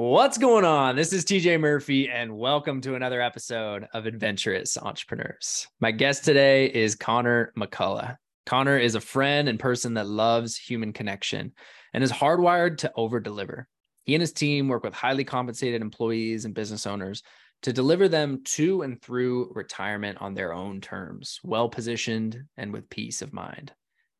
What's going on? This is TJ Murphy, and welcome to another episode of Adventurous Entrepreneurs. My guest today is Connor McCullough. Connor is a friend and person that loves human connection and is hardwired to over deliver. He and his team work with highly compensated employees and business owners to deliver them to and through retirement on their own terms, well positioned and with peace of mind.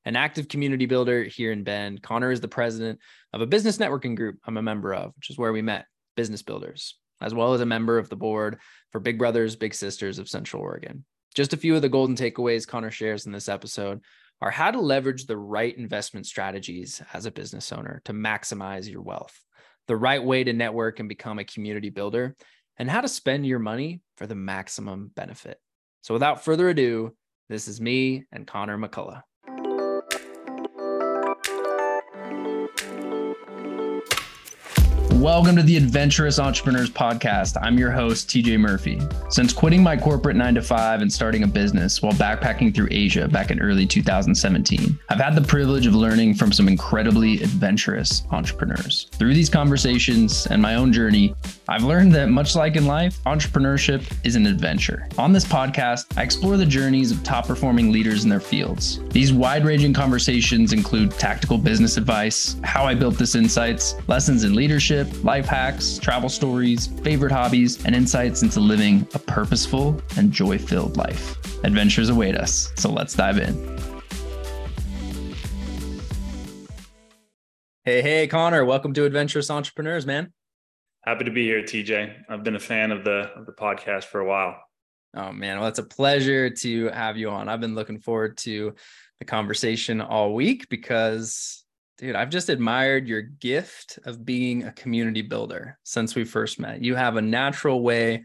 An active community builder here in Bend, Connor is the president of a business networking group I'm a member of, which is where we met, Business Builders, as well as a member of the board for Big Brothers, Big Sisters of Central Oregon. Just a few of the golden takeaways Connor shares in this episode are how to leverage the right investment strategies as a business owner to maximize your wealth, the right way to network and become a community builder, and how to spend your money for the maximum benefit. So, without further ado, this is me and Connor McCullough. Welcome to the Adventurous Entrepreneurs Podcast. I'm your host, TJ Murphy. Since quitting my corporate nine to five and starting a business while backpacking through Asia back in early 2017, I've had the privilege of learning from some incredibly adventurous entrepreneurs. Through these conversations and my own journey, I've learned that much like in life, entrepreneurship is an adventure. On this podcast, I explore the journeys of top performing leaders in their fields. These wide ranging conversations include tactical business advice, how I built this insights, lessons in leadership life hacks, travel stories, favorite hobbies, and insights into living a purposeful and joy filled life. Adventures await us, so let's dive in. Hey, hey, Connor, welcome to Adventurous Entrepreneurs, man. Happy to be here, TJ. I've been a fan of the of the podcast for a while. Oh man, well, it's a pleasure to have you on. I've been looking forward to the conversation all week because Dude, I've just admired your gift of being a community builder since we first met. You have a natural way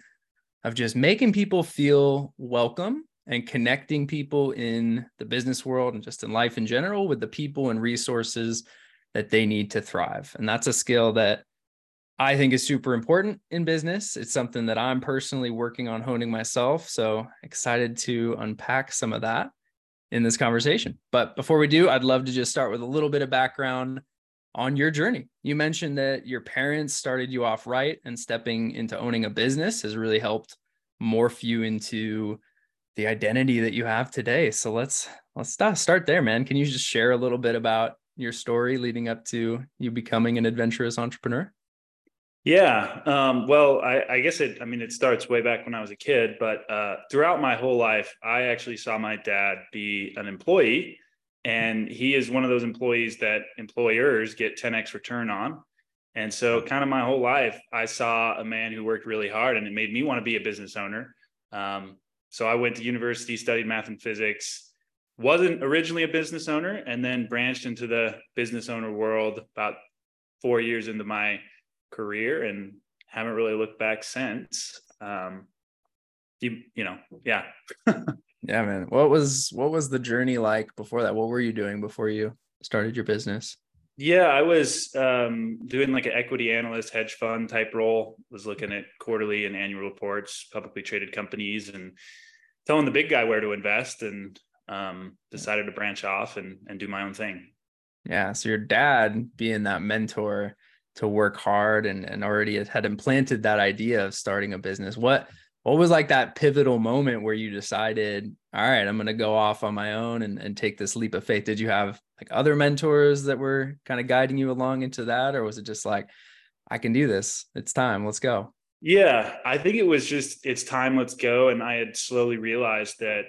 of just making people feel welcome and connecting people in the business world and just in life in general with the people and resources that they need to thrive. And that's a skill that I think is super important in business. It's something that I'm personally working on honing myself. So excited to unpack some of that in this conversation. But before we do, I'd love to just start with a little bit of background on your journey. You mentioned that your parents started you off right and stepping into owning a business has really helped morph you into the identity that you have today. So let's let's start there, man. Can you just share a little bit about your story leading up to you becoming an adventurous entrepreneur? Yeah. Um, well, I, I, guess it, I mean, it starts way back when I was a kid, but uh, throughout my whole life, I actually saw my dad be an employee. And he is one of those employees that employers get 10x return on. And so, kind of my whole life, I saw a man who worked really hard and it made me want to be a business owner. Um, so, I went to university, studied math and physics, wasn't originally a business owner, and then branched into the business owner world about four years into my career and haven't really looked back since. Um, you you know, yeah. yeah, man. What was what was the journey like before that? What were you doing before you started your business? Yeah, I was um, doing like an equity analyst, hedge fund type role. Was looking at quarterly and annual reports, publicly traded companies, and telling the big guy where to invest. And um, decided to branch off and and do my own thing. Yeah. So your dad being that mentor to work hard and, and already had implanted that idea of starting a business. What what was like that pivotal moment where you decided all right i'm going to go off on my own and, and take this leap of faith did you have like other mentors that were kind of guiding you along into that or was it just like i can do this. It's time. Let's go yeah i think it was just it's time. Let's go. And i had slowly realized that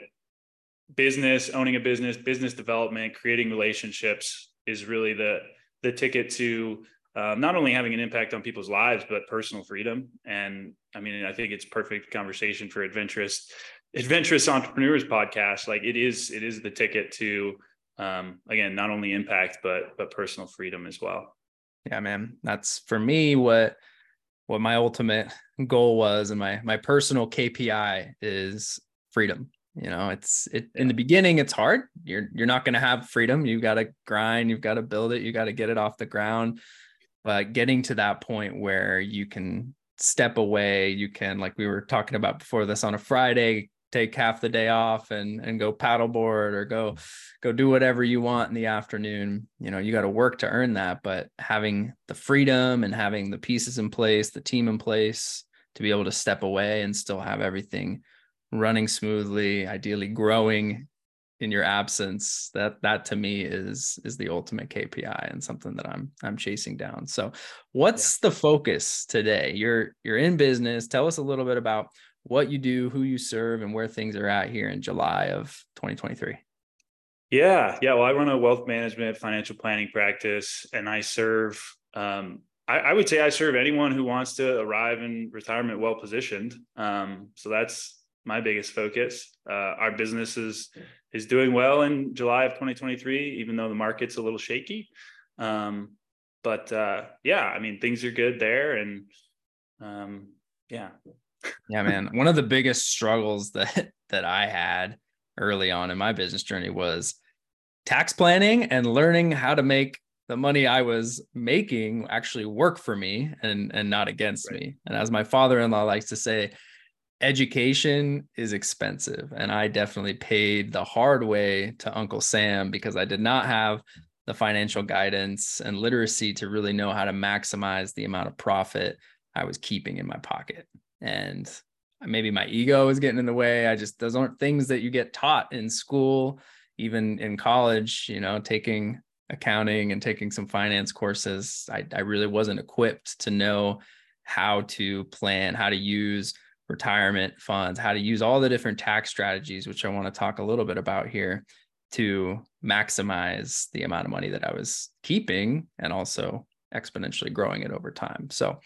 business owning a business business development creating relationships is really the the ticket to um, not only having an impact on people's lives but personal freedom. And i mean i think it's perfect conversation for adventurous adventurous entrepreneurs podcast. Like it is it is the ticket to um, again not only impact but but personal freedom as well. Yeah man. That's for me what what my ultimate goal was and my my personal kpi is freedom. You know it's it in the beginning it's hard. You're you're not going to have freedom. You've got to grind. You've got to build it. You got to get it off the ground but getting to that point where you can step away you can like we were talking about before this on a friday take half the day off and and go paddleboard or go go do whatever you want in the afternoon. You know you got to work to earn that but having the freedom and having the pieces in place the team in place to be able to step away and still have everything running smoothly ideally growing in your absence that that to me is is the ultimate kpi and something that i'm i'm chasing down. So what's yeah. the focus today? You're you're in business. Tell us a little bit about what you do who you serve and where things are at here in july of 2023 yeah yeah. Well i run a wealth management financial planning practice and i serve um, I, I, would say i serve anyone who wants to arrive in retirement well positioned um, so that's my biggest focus. Uh, our business is is doing well in July of 2023, even though the market's a little shaky. Um, but uh, yeah, I mean things are good there, and um, yeah, yeah, man. One of the biggest struggles that that I had early on in my business journey was tax planning and learning how to make the money I was making actually work for me and and not against right. me. And as my father-in-law likes to say, education is expensive and i definitely paid the hard way to uncle sam because i did not have the financial guidance and literacy to really know how to maximize the amount of profit i was keeping in my pocket. And maybe my ego was getting in the way. I just those aren't things that you get taught in school even in college you know taking accounting and taking some finance courses. I, I really wasn't equipped to know how to plan how to use retirement funds, how to use all the different tax strategies, which I want to talk a little bit about here to maximize the amount of money that I was keeping and also exponentially growing it over time. So,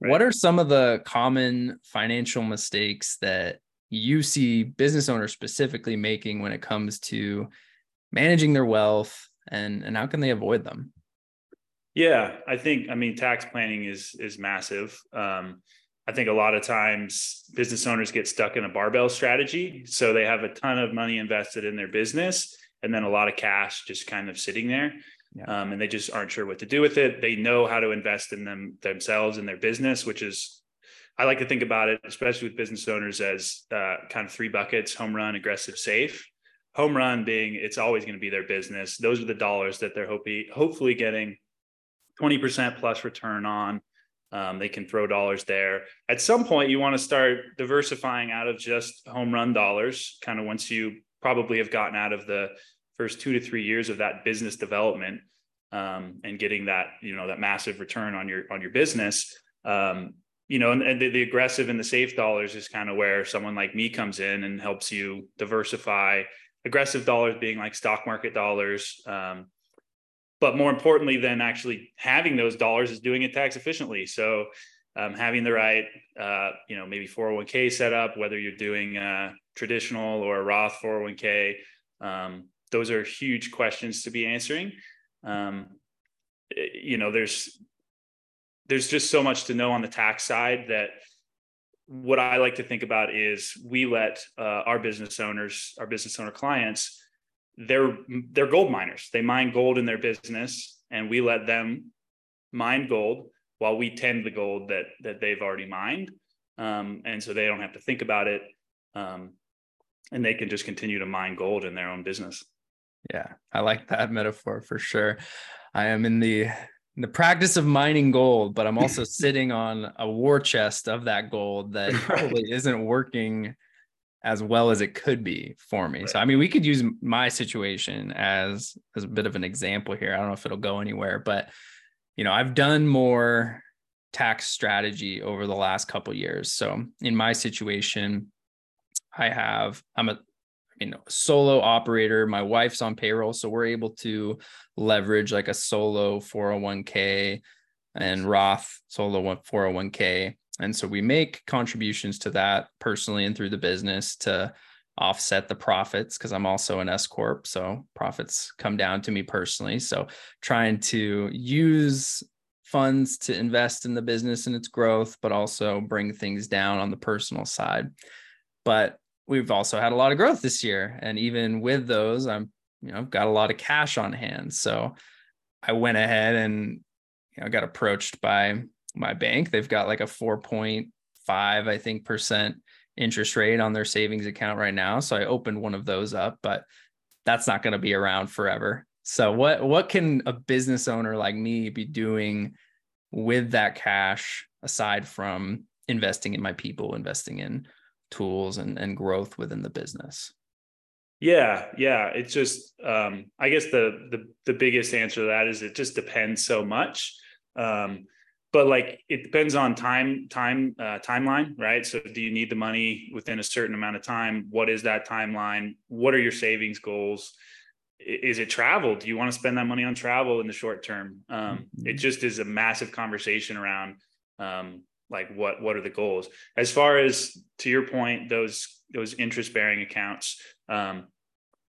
right. what are some of the common financial mistakes that you see business owners specifically making when it comes to managing their wealth and and how can they avoid them? Yeah, I think I mean tax planning is is massive. Um, I think a lot of times business owners get stuck in a barbell strategy. So they have a ton of money invested in their business and then a lot of cash just kind of sitting there. Yeah. Um, and they just aren't sure what to do with it. They know how to invest in them themselves and their business, which is, I like to think about it, especially with business owners, as uh, kind of three buckets: home run, aggressive, safe. Home run being it's always going to be their business. Those are the dollars that they're hoping, hopefully getting 20% plus return on um, they can throw dollars there. At some point, you want to start diversifying out of just home run dollars, kind of once you probably have gotten out of the first two to three years of that business development um, and getting that, you know, that massive return on your on your business. Um, you know, and, and the, the, aggressive and the safe dollars is kind of where someone like me comes in and helps you diversify. Aggressive dollars being like stock market dollars, um, but more importantly than actually having those dollars is doing it tax efficiently. So um, having the right uh, you know maybe 401k set up whether you're doing a traditional or a roth 401k um, those are huge questions to be answering. Um, eh, you know there's there's just so much to know on the tax side that what i like to think about is we let uh, our business owners our business owner clients they're they're gold miners. They mine gold in their business, and we let them mine gold while we tend the gold that that they've already mined, um, and so they don't have to think about it, um, and they can just continue to mine gold in their own business. Yeah, I like that metaphor for sure. I am in the in the practice of mining gold, but I'm also sitting on a war chest of that gold that probably isn't working as well as it could be for me. Right. So I mean, we could use my situation as as a bit of an example here. I don't know if it'll go anywhere, but you know, I've done more tax strategy over the last couple years. So in my situation, I have I'm a you know solo operator. My wife's on payroll, so we're able to leverage like a solo 401k and Roth solo 401k and so we make contributions to that personally and through the business to offset the profits because I'm also an S corp, so profits come down to me personally. So trying to use funds to invest in the business and its growth, but also bring things down on the personal side. But we've also had a lot of growth this year, and even with those, I'm you know I've got a lot of cash on hand. So I went ahead and you know got approached by my bank. They've got like a 4.5, I think, percent interest rate on their savings account right now. So I opened one of those up, but that's not going to be around forever. So what what can a business owner like me be doing with that cash aside from investing in my people, investing in tools and, and growth within the business? Yeah, yeah. It's just um, I guess the the the biggest answer to that is it just depends so much. Um, but like it depends on time time uh, timeline right? So do you need the money within a certain amount of time? What is that timeline? What are your savings goals? Is it travel? Do you want to spend that money on travel in the short term? Um, mm-hmm. it just is a massive conversation around um, like what what are the goals? As far as to your point those those interest bearing accounts um,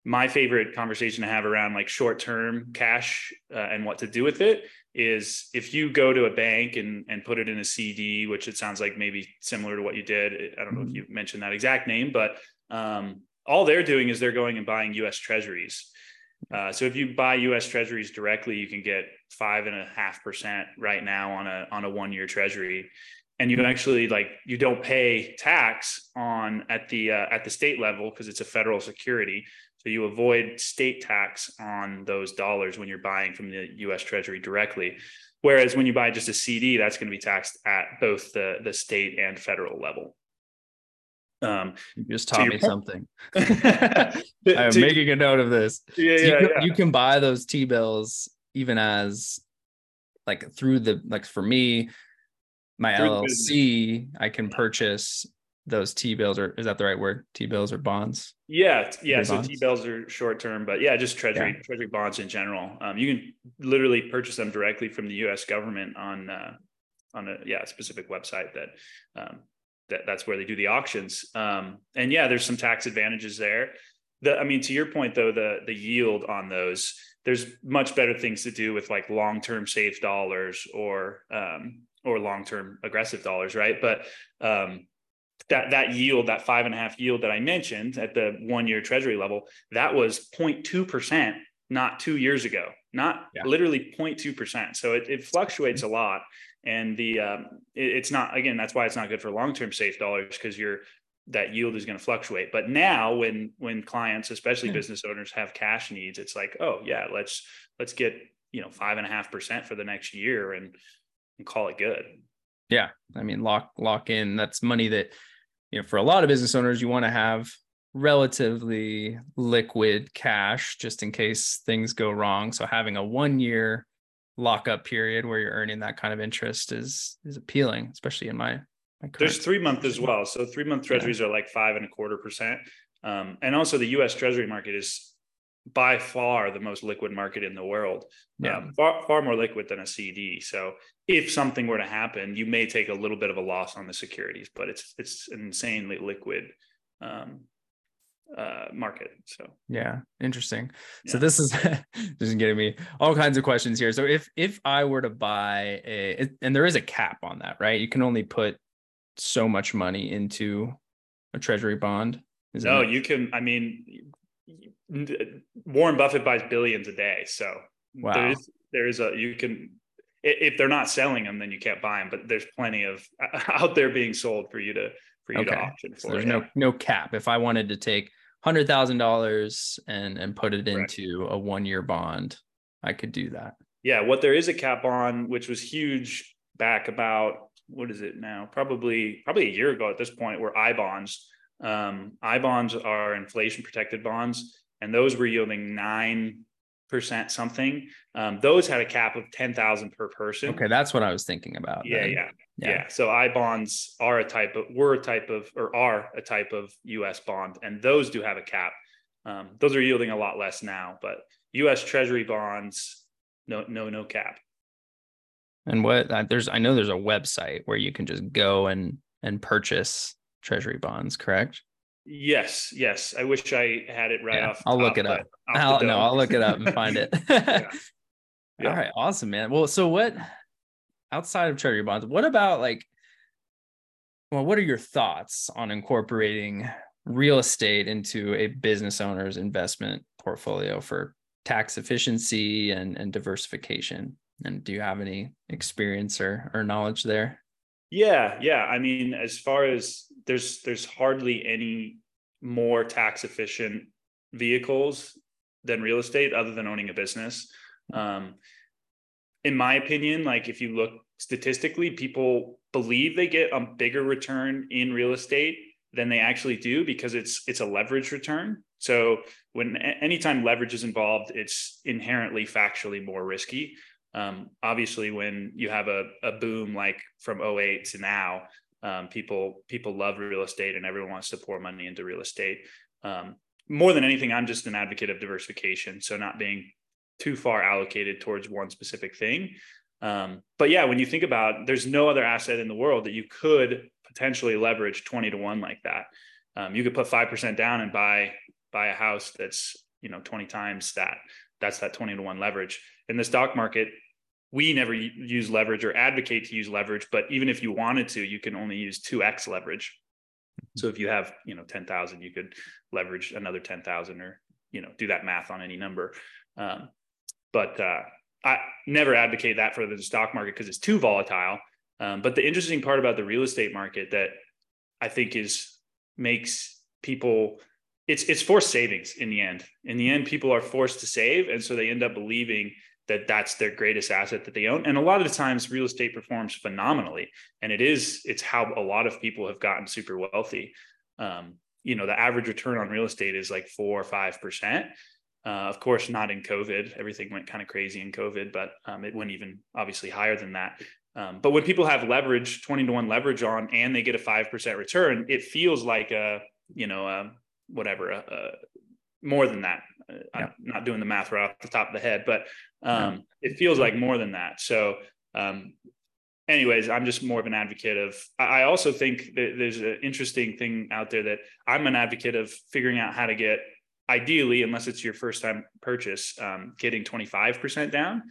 my favorite conversation to have around like short term cash uh, and what to do with it is if you go to a bank and, and put it in a CD, which it sounds like maybe similar to what you did. I don't know if mm-hmm. you mentioned that exact name, but um, all they're doing is they're going and buying US treasuries. Uh, so if you buy US treasuries directly, you can get five and a half percent right now on a on a one year treasury. And you actually like you don't pay tax on at the uh, at the state level because it's a federal security. So you avoid state tax on those dollars when you're buying from the US Treasury directly. Whereas when you buy just a CD, that's going to be taxed at both the, the state and federal level. Um, you just taught me something. I'm to, making a note of this. Yeah, so yeah, you, yeah. you can buy those T bills even as like through the like for me, my LLC, I can purchase those T bills, or is that the right word? T bills or bonds? Yeah, yeah. So T bills are short term, but yeah, just treasury yeah. treasury bonds in general. Um, you can literally purchase them directly from the U.S. government on uh, on a yeah specific website that um, that that's where they do the auctions. Um, and yeah, there's some tax advantages there. The, I mean, to your point though, the the yield on those, there's much better things to do with like long term safe dollars or um, or long term aggressive dollars, right? But um, that that yield, that five and a half yield that I mentioned at the one year treasury level, that was 0.2% not two years ago, not yeah. literally 0.2%. So it, it fluctuates a lot. And the um, it, it's not again, that's why it's not good for long-term safe dollars because you're that yield is going to fluctuate. But now when when clients, especially yeah. business owners, have cash needs, it's like, oh yeah, let's let's get you know five and a half percent for the next year and, and call it good. Yeah. I mean, lock lock in. That's money that you know, for a lot of business owners, you want to have relatively liquid cash just in case things go wrong. So having a one year lockup period where you're earning that kind of interest is is appealing, especially in my, my there's three month as well. So three month treasuries yeah. are like five and a quarter percent. Um, and also the US treasury market is by far the most liquid market in the world. Yeah. Um, far, far more liquid than a CD. So if something were to happen, you may take a little bit of a loss on the securities, but it's it's an insanely liquid um, uh, market. So yeah, interesting. Yeah. So this is just getting me all kinds of questions here. So if if I were to buy a and there is a cap on that, right? You can only put so much money into a treasury bond. Is No, it? you can. I mean, Warren Buffett buys billions a day, so wow. there's there's a you can if they're not selling them, then you can't buy them. But there's plenty of out there being sold for you to for you okay. to auction for. So there's yeah. no no cap. If I wanted to take hundred thousand dollars and and put it into right. a one year bond, I could do that. Yeah, what there is a cap on, which was huge back about what is it now? Probably probably a year ago at this point, were I bonds. Um, I bonds are inflation protected bonds and those were yielding nine percent something. Um, those had a cap of ten thousand per person. Okay, that's what I was thinking about. Yeah, yeah, yeah, yeah. So I bonds are a type of were a type of or are a type of U.S. bond, and those do have a cap. Um, those are yielding a lot less now, but U.S. Treasury bonds, no, no, no cap. And what uh, there's, I know there's a website where you can just go and and purchase Treasury bonds, correct? Yes, yes. I wish I had it right yeah, off. I'll top, look it up. I'll, no, I'll look it up and find it. yeah. Yeah. All right, awesome, man. Well, so what outside of treasury bonds, what about like well, what are your thoughts on incorporating real estate into a business owner's investment portfolio for tax efficiency and, and diversification? And do you have any experience or, or knowledge there? Yeah, yeah. I mean, as far as there's there's hardly any more tax efficient vehicles than real estate other than owning a business. Um, in my opinion, like if you look statistically, people believe they get a bigger return in real estate than they actually do because it's it's a leverage return. So when anytime leverage is involved, it's inherently factually more risky. Um, obviously, when you have a, a boom like from 08 to now, um, people people love real estate and everyone wants to pour money into real estate. Um, more than anything, I'm just an advocate of diversification. So not being too far allocated towards one specific thing. Um, but yeah, when you think about, there's no other asset in the world that you could potentially leverage 20 to one like that. Um, you could put 5% down and buy, buy a house that's, you know, 20 times that that's that 20 to one leverage in the stock market. We never use leverage or advocate to use leverage, but even if you wanted to, you can only use 2x leverage. So if you have, you know, 10,000, you could leverage another 10,000 or, you know, do that math on any number. Um, but uh, I never advocate that for the stock market because it's too volatile. Um, but the interesting part about the real estate market that I think is makes people it's it's forced savings in the end. In the end, people are forced to save, and so they end up believing that that's their greatest asset that they own. And a lot of the times, real estate performs phenomenally, and it is it's how a lot of people have gotten super wealthy. Um, you know, the average return on real estate is like four or five percent. Uh, of course, not in COVID. Everything went kind of crazy in COVID, but um, it went even obviously higher than that. Um, but when people have leverage, 20 to 1 leverage on, and they get a 5% return, it feels like a, you know, a, whatever, a, a, more than that. I'm not doing the math right off the top of the head, but um, it feels like more than that. So, um, anyways, I'm just more of an advocate of. I also think that there's an interesting thing out there that I'm an advocate of figuring out how to get ideally, unless it's your first time purchase, um, getting 25% down.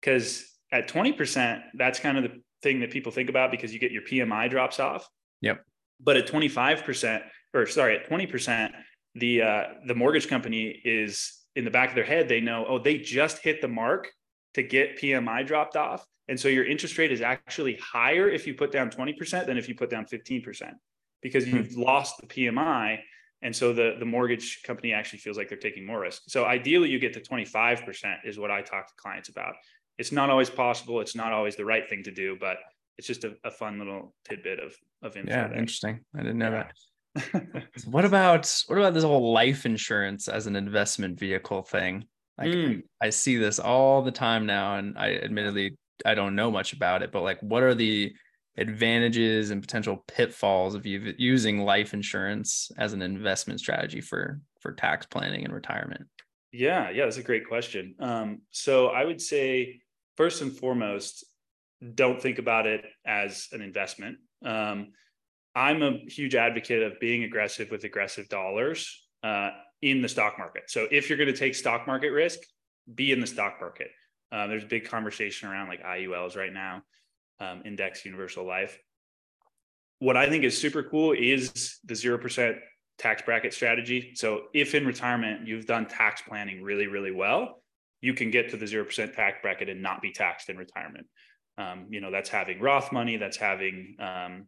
Because at 20%, that's kind of the thing that people think about because you get your PMI drops off. Yep. But at 25%, or sorry, at 20%, the uh, the mortgage company is in the back of their head, they know, oh, they just hit the mark to get PMI dropped off. And so your interest rate is actually higher if you put down 20% than if you put down 15% because hmm. you've hmm. lost the PMI and so the, the mortgage company actually feels like they're taking more risk. So ideally you get to 25% is what I talk to clients about. It's not always possible. It's not always the right thing to do, but it's just a, a fun little tidbit of, of info. Yeah. There. Interesting. I didn't know yeah. that. What about, what about this whole life insurance as an investment vehicle thing? Like mm. I see this all the time now, and I admittedly, I don't know much about it, but like, what are the advantages and potential pitfalls of using life insurance as an investment strategy for for tax planning and retirement? Yeah, yeah, that's a great question. Um, so I would say first and foremost, don't think about it as an investment. Um, I'm a huge advocate of being aggressive with aggressive dollars uh, in the stock market. So if you're going to take stock market risk, be in the stock market. Uh, there's a big conversation around like IULs right now um, index universal life. What I think is super cool is the 0% tax bracket strategy. So if in retirement you've done tax planning really, really well, you can get to the 0% tax bracket and not be taxed in retirement. Um, you know, that's having Roth money, that's having um,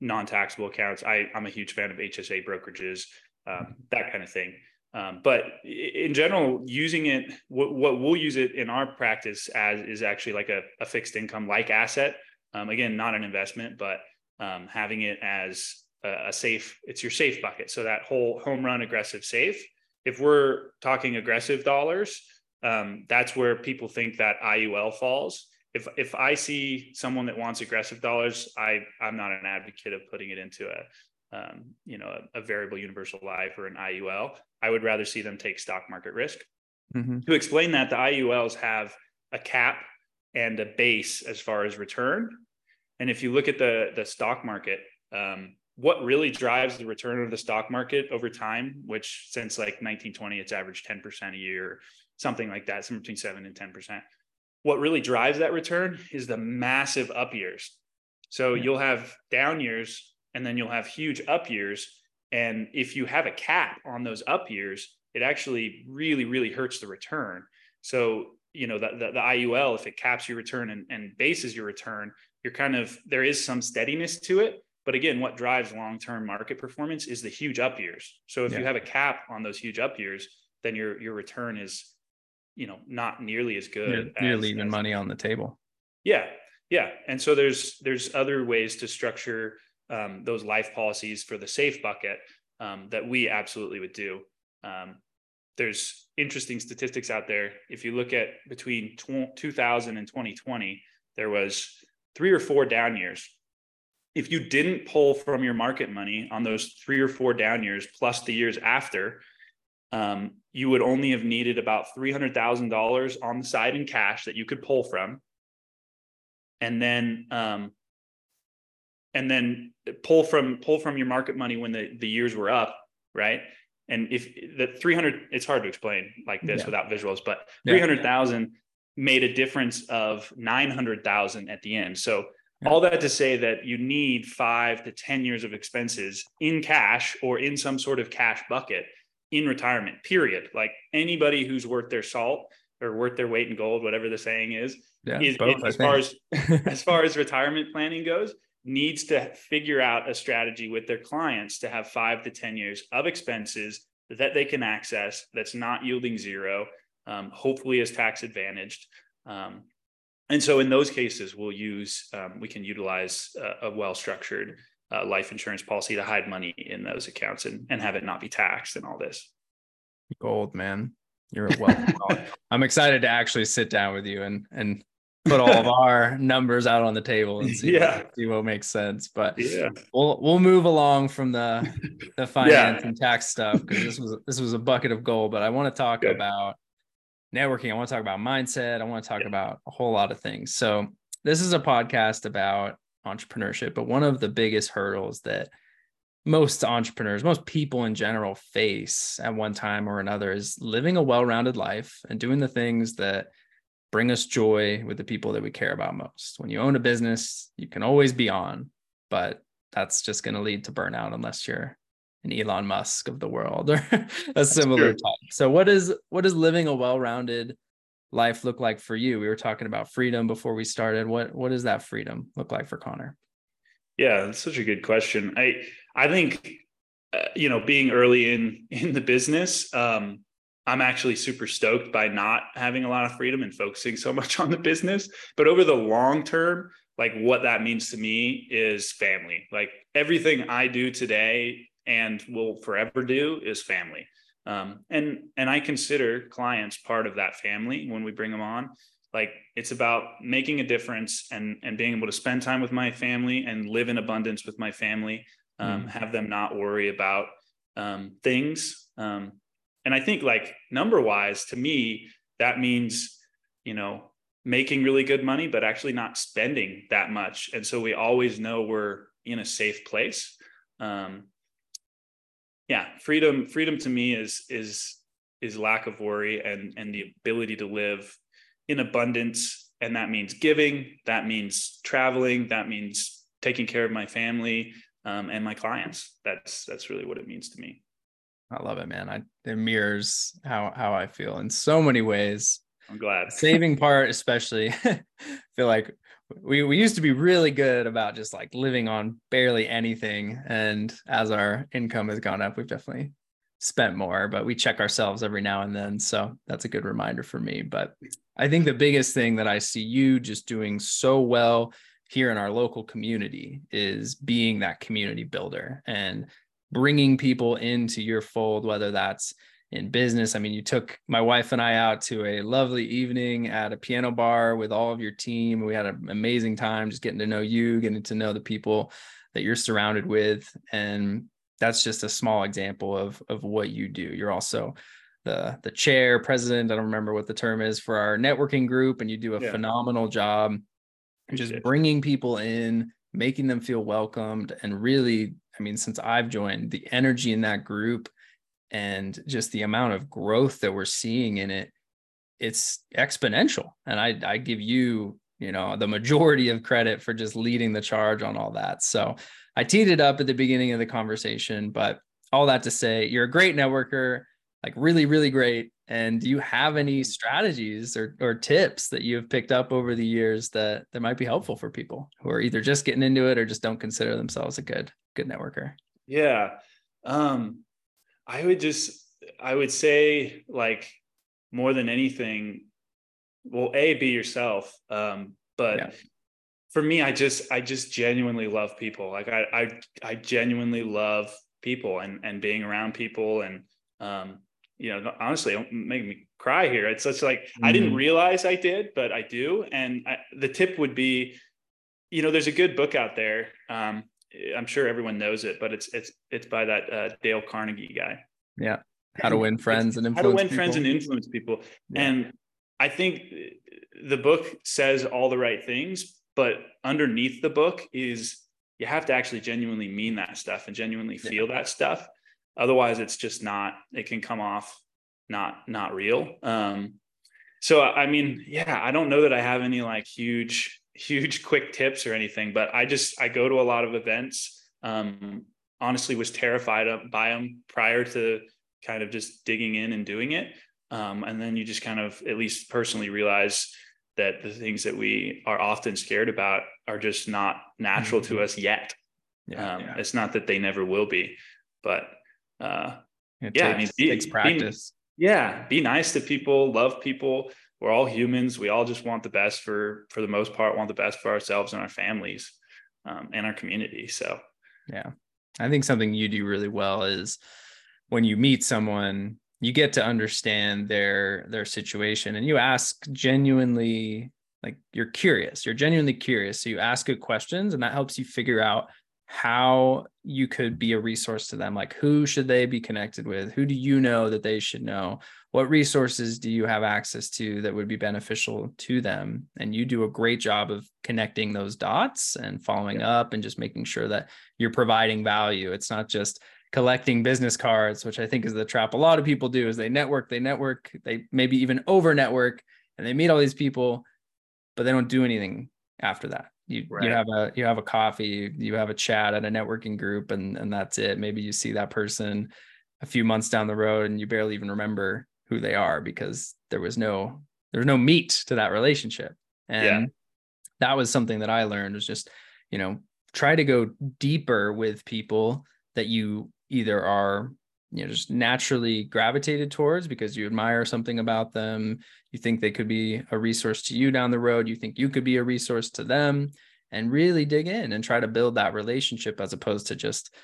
non-taxable accounts. I, I'm a huge fan of HSA brokerages, um, that kind of thing. Um, but in general, using it, what, what, we'll use it in our practice as is actually like a, a fixed income like asset. Um, again, not an investment, but um, having it as a, a, safe, it's your safe bucket. So that whole home run aggressive safe. If we're talking aggressive dollars, um, that's where people think that IUL falls. If if I see someone that wants aggressive dollars, I I'm not an advocate of putting it into a um, you know a, a, variable universal life or an IUL. I would rather see them take stock market risk. Mm-hmm. To explain that, the IULs have a cap and a base as far as return. And if you look at the the stock market, um, what really drives the return of the stock market over time, which since like 1920, it's averaged 10% a year, something like that, somewhere between seven and 10%. What really drives that return is the massive up years. So yeah. you'll have down years and then you'll have huge up years. And if you have a cap on those up years, it actually really, really hurts the return. So you know the, the, the IUL if it caps your return and, and bases your return, you're kind of there is some steadiness to it. But again, what drives long-term market performance is the huge up years. So if yeah. you have a cap on those huge up years, then your your return is, you know, not nearly as good. You're, as, leaving as, money on the table. Yeah, yeah. And so there's there's other ways to structure um, those life policies for the safe bucket um, that we absolutely would do. Um, there's interesting statistics out there. If you look at between 2000 and 2020, there was three or four down years. If you didn't pull from your market money on those three or four down years plus the years after, um, you would only have needed about $300,000 on the side in cash that you could pull from. And then, um, and then pull from pull from your market money when the, the years were up, right? And if the 300, it's hard to explain like this yeah. without visuals, but 300,000 yeah. made a difference of 900,000 at the end. So yeah. all that to say that you need five to 10 years of expenses in cash or in some sort of cash bucket in retirement, period. Like anybody who's worth their salt or worth their weight in gold, whatever the saying is, yeah, is both, as far as as far as retirement planning goes, needs to figure out a strategy with their clients to have five to 10 years of expenses that they can access that's not yielding zero, um, hopefully is tax advantaged. Um, and so in those cases, we'll use, um, we can utilize a, a well-structured uh, life insurance policy to hide money in those accounts and, and have it not be taxed and all this. Gold, man. You're welcome. I'm excited to actually sit down with you and and put all of our numbers out on the table and see, yeah. what, see what makes sense. But yeah, we'll we'll move along from the the finance yeah. and tax stuff because this was this was a bucket of gold. But I want to talk about networking. I want to talk about mindset. I want to talk about a whole lot of things. So this is a podcast about entrepreneurship, but one of the biggest hurdles that most entrepreneurs, most people in general face at one time or another is living a well-rounded life and doing the things that bring us joy with the people that we care about most. When you own a business, you can always be on, but that's just going to lead to burnout unless you're an Elon Musk of the world or a similar type. So what is what is living a well-rounded life look like for you? We were talking about freedom before we started. What what does that freedom look like for Connor? Yeah, that's such a good question. I I think uh, you know being early in in the business, um, I'm actually super stoked by not having a lot of freedom and focusing so much on the business. But over the long term, like what that means to me is family. Like everything I do today and will forever do is family. Um, and and I consider clients part of that family when we bring them on. Like it's about making a difference and and being able to spend time with my family and live in abundance with my family. Um, mm. Have them not worry about um, things. Um, and I think like number wise, to me, that means, you know, making really good money, but actually not spending that much. And so we always know we're in a safe place. Um, yeah, freedom, freedom to me is, is, is lack of worry and, and the ability to live in abundance. And that means giving, that means traveling, that means taking care of my family um, and my clients. That's, that's really what it means to me. I love it, man. I it mirrors how how I feel in so many ways. I'm glad. Saving part, especially, feel like we we used to be really good about just like living on barely anything, and as our income has gone up, we've definitely spent more. But we check ourselves every now and then, so that's a good reminder for me. But I think the biggest thing that I see you just doing so well here in our local community is being that community builder and bringing people into your fold, whether that's in business. I mean, you took my wife and I out to a lovely evening at a piano bar with all of your team. We had an amazing time just getting to know you, getting to know the people that you're surrounded with. And that's just a small example of, of what you do. You're also the, the chair, president, I don't remember what the term is for our networking group, and you do a yeah. phenomenal job just bringing people in, making them feel welcomed, and really I mean, since I've joined, the energy in that group and just the amount of growth that we're seeing in it, it's exponential. And I, I give you, you know, the majority of credit for just leading the charge on all that. So I teed it up at the beginning of the conversation, but all that to say, you're a great networker, like really, really great. And do you have any strategies or, or tips that you've picked up over the years that, that might be helpful for people who are either just getting into it or just don't consider themselves a good, good networker? Yeah. Um, I would just, I would say like more than anything, well, a be yourself. Um, but yeah. for me, I just, I just genuinely love people. Like I, I, I genuinely love people and, and being around people and, um, you know, honestly, don't make me cry here. It's such like mm-hmm. I didn't mm-hmm. realize I did, but I do. And I, the tip would be, you know, there's a good book out there. Um, I'm sure everyone knows it, but it's it's it's by that uh, Dale Carnegie guy. Yeah, how to win friends and influence how to win people. friends and influence people. Yeah. And I think the book says all the right things, but underneath the book is you have to actually genuinely mean that stuff and genuinely feel yeah. that stuff otherwise it's just not it can come off not not real um so i mean yeah i don't know that i have any like huge huge quick tips or anything but i just i go to a lot of events um honestly was terrified by them prior to kind of just digging in and doing it um, and then you just kind of at least personally realize that the things that we are often scared about are just not natural mm-hmm. to us yet yeah, um, yeah. it's not that they never will be but uh, it yeah, takes, I mean, be, takes practice. Be, yeah, be nice to people, love people. We're all humans. We all just want the best for, for the most part, want the best for ourselves and our families um, and our community. So, yeah, I think something you do really well is when you meet someone, you get to understand their their situation, and you ask genuinely like you're curious. You're genuinely curious, so you ask good questions, and that helps you figure out how you could be a resource to them. Like who should they be connected with? Who do you know that they should know? What resources do you have access to that would be beneficial to them? And you do a great job of connecting those dots and following yeah. up and just making sure that you're providing value. It's not just collecting business cards which i think is the trap a lot of people do is they network they network they maybe even over network and they meet all these people but they don't do anything after that you right. you have a you have a coffee you have a chat at a networking group and and that's it maybe you see that person a few months down the road and you barely even remember who they are because there was no there was no meat to that relationship and yeah. that was something that i learned was just you know try to go deeper with people that you either are you know just naturally gravitated towards because you admire something about them. You think they could be a resource to you down the road. You think you could be a resource to them and really dig in and try to build that relationship as opposed to just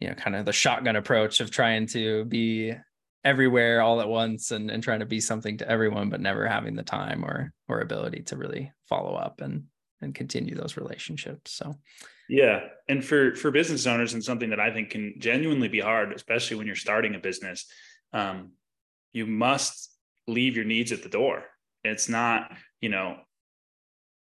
you know kind of the shotgun approach of trying to be everywhere all at once and, and trying to be something to everyone but never having the time or or ability to really follow up and and continue those relationships so. Yeah and for for business owners and something that i think can genuinely be hard especially when you're starting a business um, you must leave your needs at the door. It's not you know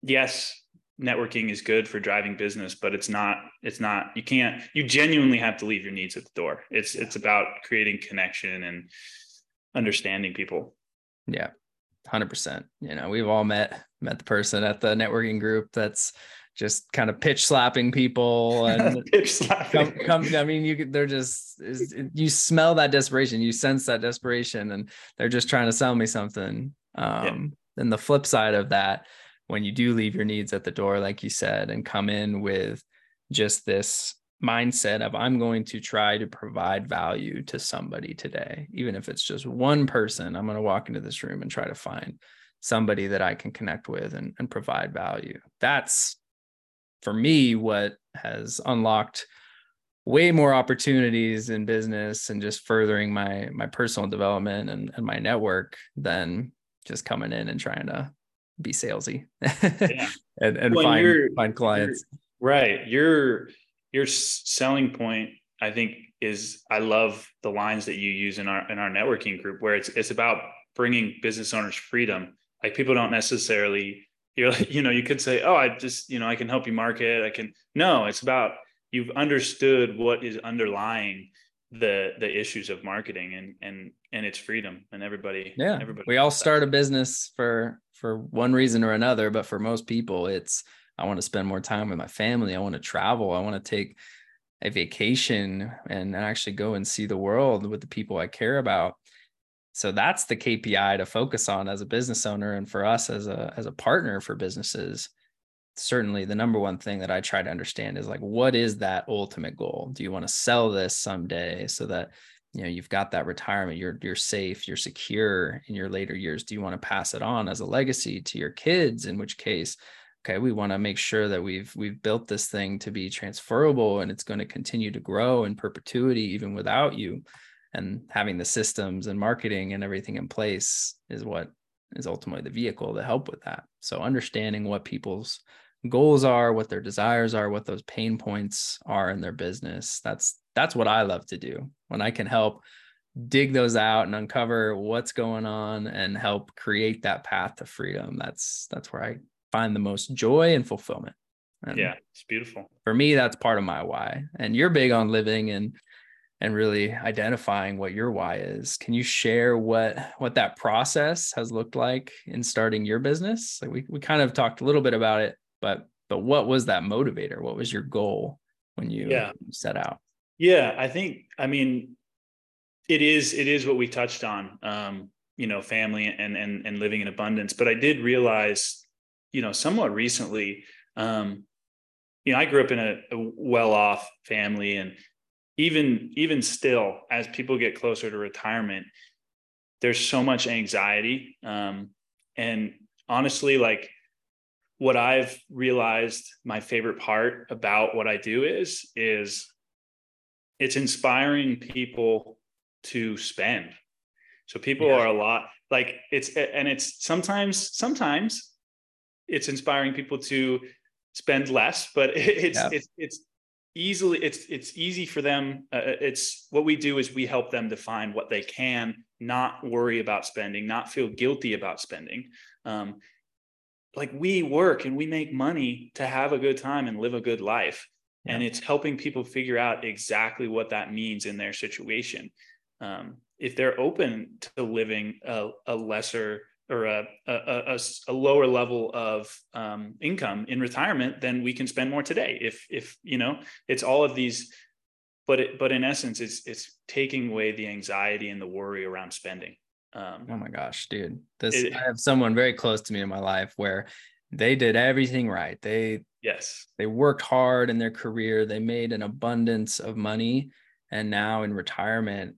yes networking is good for driving business but it's not it's not you can't you genuinely have to leave your needs at the door. It's it's about creating connection and understanding people. Yeah 100% you know we've all met met the person at the networking group that's just kind of pitch slapping people and pitch slapping. Come, come, I mean, you they're just you smell that desperation, you sense that desperation, and they're just trying to sell me something. Um, yeah. And the flip side of that, when you do leave your needs at the door, like you said, and come in with just this mindset of I'm going to try to provide value to somebody today, even if it's just one person. I'm going to walk into this room and try to find somebody that I can connect with and, and provide value. That's for me what has unlocked way more opportunities in business and just furthering my my personal development and, and my network than just coming in and trying to be salesy yeah. and, and find find clients right your your selling point i think is i love the lines that you use in our in our networking group where it's it's about bringing business owners freedom like people don't necessarily you're like, you know, you could say, oh, I just, you know, I can help you market. I can, no, it's about you've understood what is underlying the the issues of marketing and and and it's freedom and everybody yeah. everybody we all start a business for for one reason or another but for most people it's i want to spend more time with my family. I want to travel. I want to take a vacation and actually go and see the world with the people i care about so that's the KPI to focus on as a business owner and for us as a as a partner for businesses. Certainly the number one thing that I try to understand is like what is that ultimate goal? Do you want to sell this someday so that you know you've got that retirement you're you're safe you're secure in your later years do you want to pass it on as a legacy to your kids in which case okay we want to make sure that we've we've built this thing to be transferable and it's going to continue to grow in perpetuity even without you and having the systems and marketing and everything in place is what is ultimately the vehicle to help with that so understanding what people's goals are what their desires are what those pain points are in their business that's that's what i love to do when i can help dig those out and uncover what's going on and help create that path to freedom that's that's where i find the most joy and fulfillment. And yeah, it's beautiful. For me, that's part of my why. And you're big on living and and really identifying what your why is. Can you share what what that process has looked like in starting your business? Like we we kind of talked a little bit about it, but but what was that motivator? What was your goal when you yeah. set out? Yeah, I think I mean it is it is what we touched on. Um, you know, family and and and living in abundance. But I did realize you know, somewhat recently, um, you know, I grew up in a, a well-off family, and even even still, as people get closer to retirement, there's so much anxiety. Um, and honestly, like what I've realized, my favorite part about what I do is is it's inspiring people to spend. So people yeah. are a lot like it's and it's sometimes sometimes it's inspiring people to spend less, but it's yeah. it's it's easily it's it's easy for them. Uh, uh, it's what we do is we help them define what they can, not worry about spending, not feel guilty about spending. Um, like we work and we make money to have a good time and live a good life. Yeah. And it's helping people figure out exactly what that means in their situation. Um, if they're open to living a, a lesser or a, a, a, a lower level of um, income in retirement, then we can spend more today. If if you know, it's all of these, but it, but in essence, it's it's taking away the anxiety and the worry around spending. Um, oh my gosh, dude! This it, I have someone very close to me in my life where they did everything right. They yes, they worked hard in their career. They made an abundance of money, and now in retirement,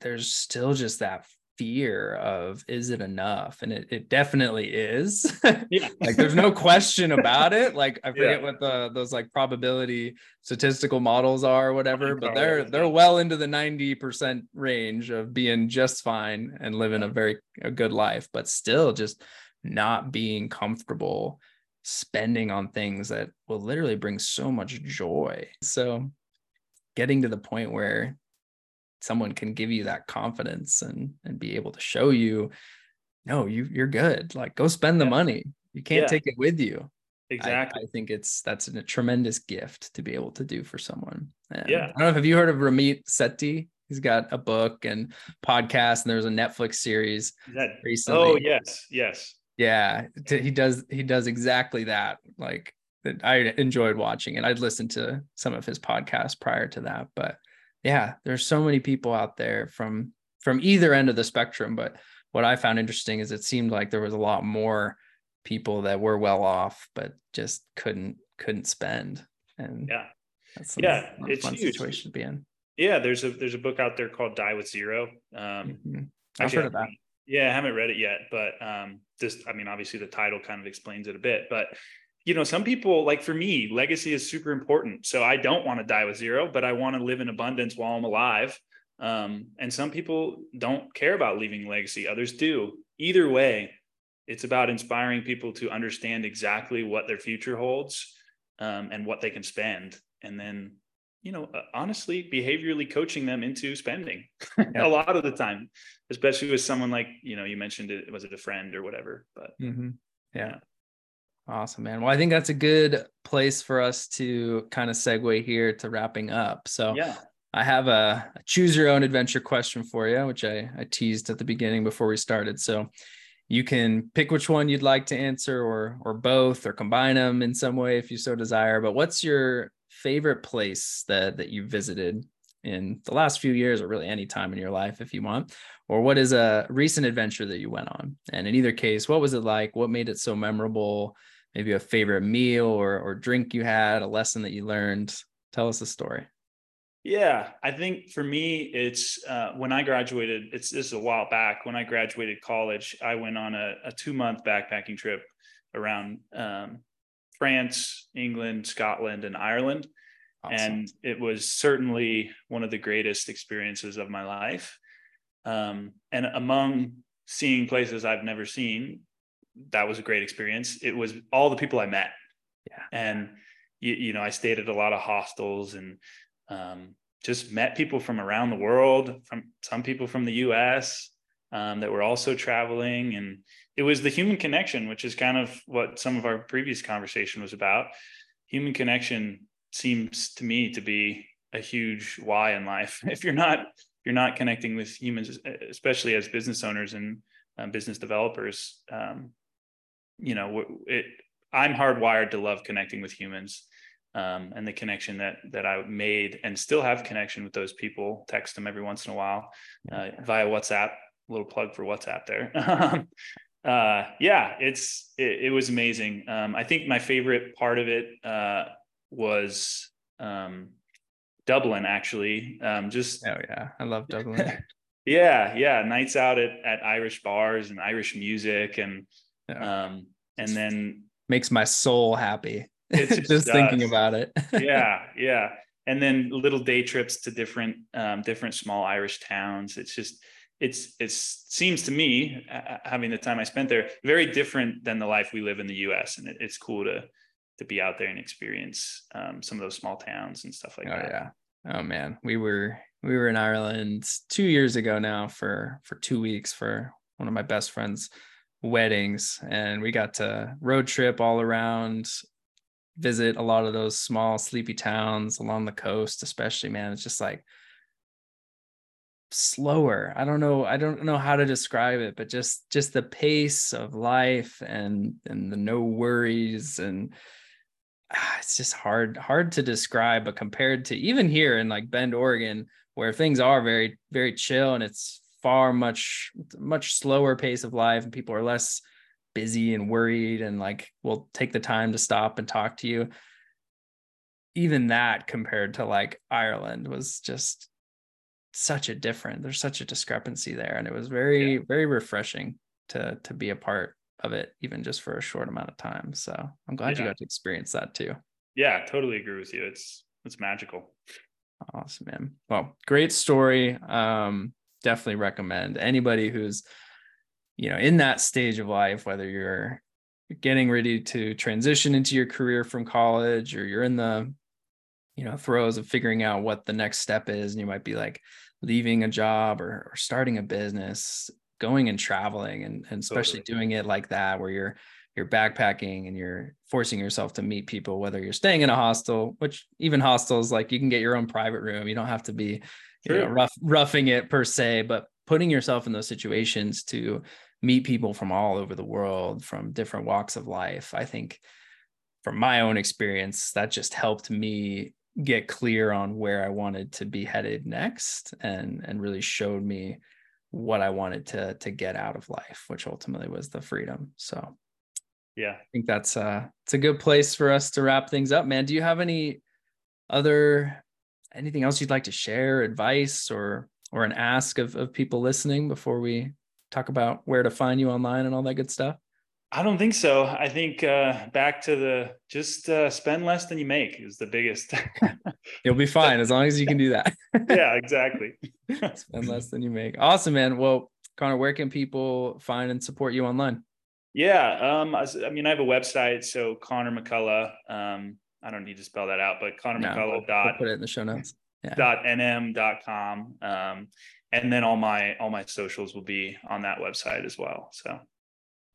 there's still just that fear of is it enough? And it, it definitely is. Yeah. like there's no question about it. Like i forget yeah. what the those like probability statistical models are or whatever but they're they're well into the 90% range of being just fine and living a very a good life but still just not being comfortable spending on things that will literally bring so much joy. So getting to the point where someone can give you that confidence and and be able to show you no you you're good. Like go spend the yeah. money. You can't yeah. take it with you. Exactly. I, I, think it's that's a tremendous gift to be able to do for someone. And yeah. I don't know have you heard of ramit sethi? He's got a book and podcast and there's a netflix series that, recently. oh yes yes. Yeah he does he does exactly that like i enjoyed watching it. I'd listened to some of his podcasts prior to that but yeah, there's so many people out there from from either end of the spectrum. But what I found interesting is it seemed like there was a lot more people that were well off, but just couldn't couldn't spend. And yeah, that's yeah, it's fun huge. situation to be in. Yeah, there's a there's a book out there called Die with Zero. Um, mm-hmm. I've heard of that. Yeah, I haven't read it yet, but um, just I mean, obviously the title kind of explains it a bit, but you know, some people like for me, legacy is super important. So I don't want to die with zero, but I want to live in abundance while I'm alive. Um, and some people don't care about leaving legacy, others do. Either way, it's about inspiring people to understand exactly what their future holds um, and what they can spend. And then, you know, uh, honestly, behaviorally coaching them into spending yeah. a lot of the time, especially with someone like, you know, you mentioned it, was it a friend or whatever, but mm-hmm. yeah. yeah. Awesome, man. Well, I think that's a good place for us to kind of segue here to wrapping up. So, yeah, I have a, a choose your own adventure question for you, which I, I teased at the beginning before we started. So, you can pick which one you'd like to answer, or or both, or combine them in some way if you so desire. But what's your favorite place that that you visited in the last few years or really any time in your life if you want? Or what is a recent adventure that you went on? And in either case, what was it like? What made it so memorable? Maybe a favorite meal or, or drink you had, a lesson that you learned. Tell us the story. Yeah, I think for me, it's uh, when I graduated. It's this is a while back. When I graduated college, I went on a, a two month backpacking trip around um, France, England, Scotland, and Ireland. Awesome. And it was certainly one of the greatest experiences of my life. Um, and among seeing places I've never seen, that was a great experience. It was all the people I met. Yeah. And, you, you know, I stayed at a lot of hostels and um, just met people from around the world, from some people from the US um, that were also traveling. And it was the human connection, which is kind of what some of our previous conversation was about. Human connection seems to me to be a huge why in life. If you're not you're not connecting with humans, especially as business owners and um, business developers, um, you know, it, I'm hardwired to love connecting with humans. Um, and the connection that that I made and still have connection with those people. Text them every once in a while uh, via WhatsApp. A little plug for WhatsApp there. uh, yeah, it's it, it was amazing. Um, I think my favorite part of it uh, was um, Dublin. Actually, um, just oh yeah, I love Dublin. yeah, yeah, nights out at at Irish bars and Irish music, and yeah. um, and then makes my soul happy. It's just, just thinking about it. yeah, yeah, and then little day trips to different um, different small Irish towns. It's just it's it seems to me uh, having the time I spent there very different than the life we live in the U.S. and it, it's cool to to be out there and experience um, some of those small towns and stuff like oh, that. Yeah. Oh man, we were we were in Ireland two years ago now for for two weeks for one of my best friends' weddings, and we got to road trip all around, visit a lot of those small sleepy towns along the coast, especially. Man, it's just like slower i don't know i don't know how to describe it but just just the pace of life and and the no worries and ah, it's just hard hard to describe but compared to even here in like bend oregon where things are very very chill and it's far much much slower pace of life and people are less busy and worried and like will take the time to stop and talk to you. Even that compared to like ireland was just such a different there's such a discrepancy there and it was very yeah. very refreshing to to be a part of it even just for a short amount of time. So i'm glad yeah. you got to experience that too. Yeah totally agree with you. It's it's magical. Awesome man. Well great story. Um definitely recommend anybody who's you know in that stage of life whether you're getting ready to transition into your career from college or you're in the you know throes of figuring out what the next step is and you might be like leaving a job or, or starting a business going and traveling and, and especially totally. doing it like that where you're you're backpacking and you're forcing yourself to meet people whether you're staying in a hostel which even hostels like you can get your own private room you don't have to be you know, rough roughing it per se but putting yourself in those situations to meet people from all over the world from different walks of life i think from my own experience that just helped me get clear on where I wanted to be headed next and and really showed me what I wanted to to get out of life, which ultimately was the freedom. So yeah, I think that's uh it's a good place for us to wrap things up, man. Do you have any other anything else you'd like to share, advice or or an ask of, of people listening before we talk about where to find you online and all that good stuff? I don't think so. I think uh, back to the just uh, spend less than you make is the biggest. You'll be fine as long as you can do that. yeah, exactly. spend less than you make. Awesome, man. Well, Connor, where can people find and support you online? Yeah, um, I, I mean, I have a website, so Connor McCullough. Um, I don't need to spell that out, but Connor no, McCullough dot we'll put it in the show notes. Yeah. Dot nm dot com. Um, and then all my all my socials will be on that website as well. So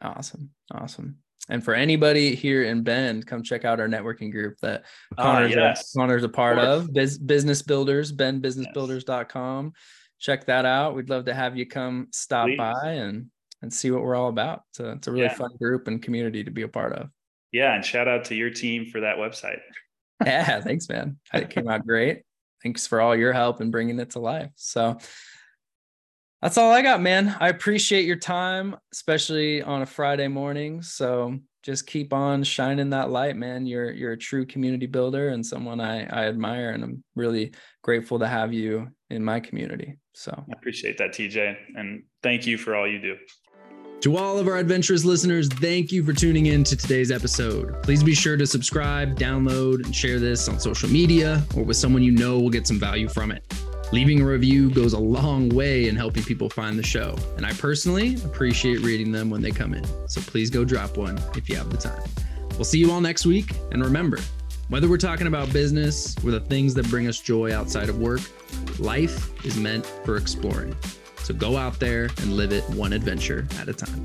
Awesome. Awesome. And for anybody here in Bend, come check out our networking group that ah, Connor's, uh, yes. a, Connor's a part of, of. Biz, Business Builders, bendbusinessbuilders.com. Yes. Check that out. We'd love to have you come stop Please. by and and see what we're all about. So it's a really yeah. fun group and community to be a part of. Yeah, and shout out to your team for that website. yeah, thanks, man. It came out great. thanks for all your help in bringing it to life. So that's all I got, man. I appreciate your time, especially on a Friday morning. So just keep on shining that light, man. You're you're a true community builder and someone I I admire, and I'm really grateful to have you in my community. So I appreciate that, TJ, and thank you for all you do. To all of our adventurous listeners, thank you for tuning in to today's episode. Please be sure to subscribe, download, and share this on social media or with someone you know will get some value from it. Leaving a review goes a long way in helping people find the show, and I personally appreciate reading them when they come in. So please go drop one if you have the time. We'll see you all next week, and remember, whether we're talking about business or the things that bring us joy outside of work, life is meant for exploring. So go out there and live it one adventure at a time.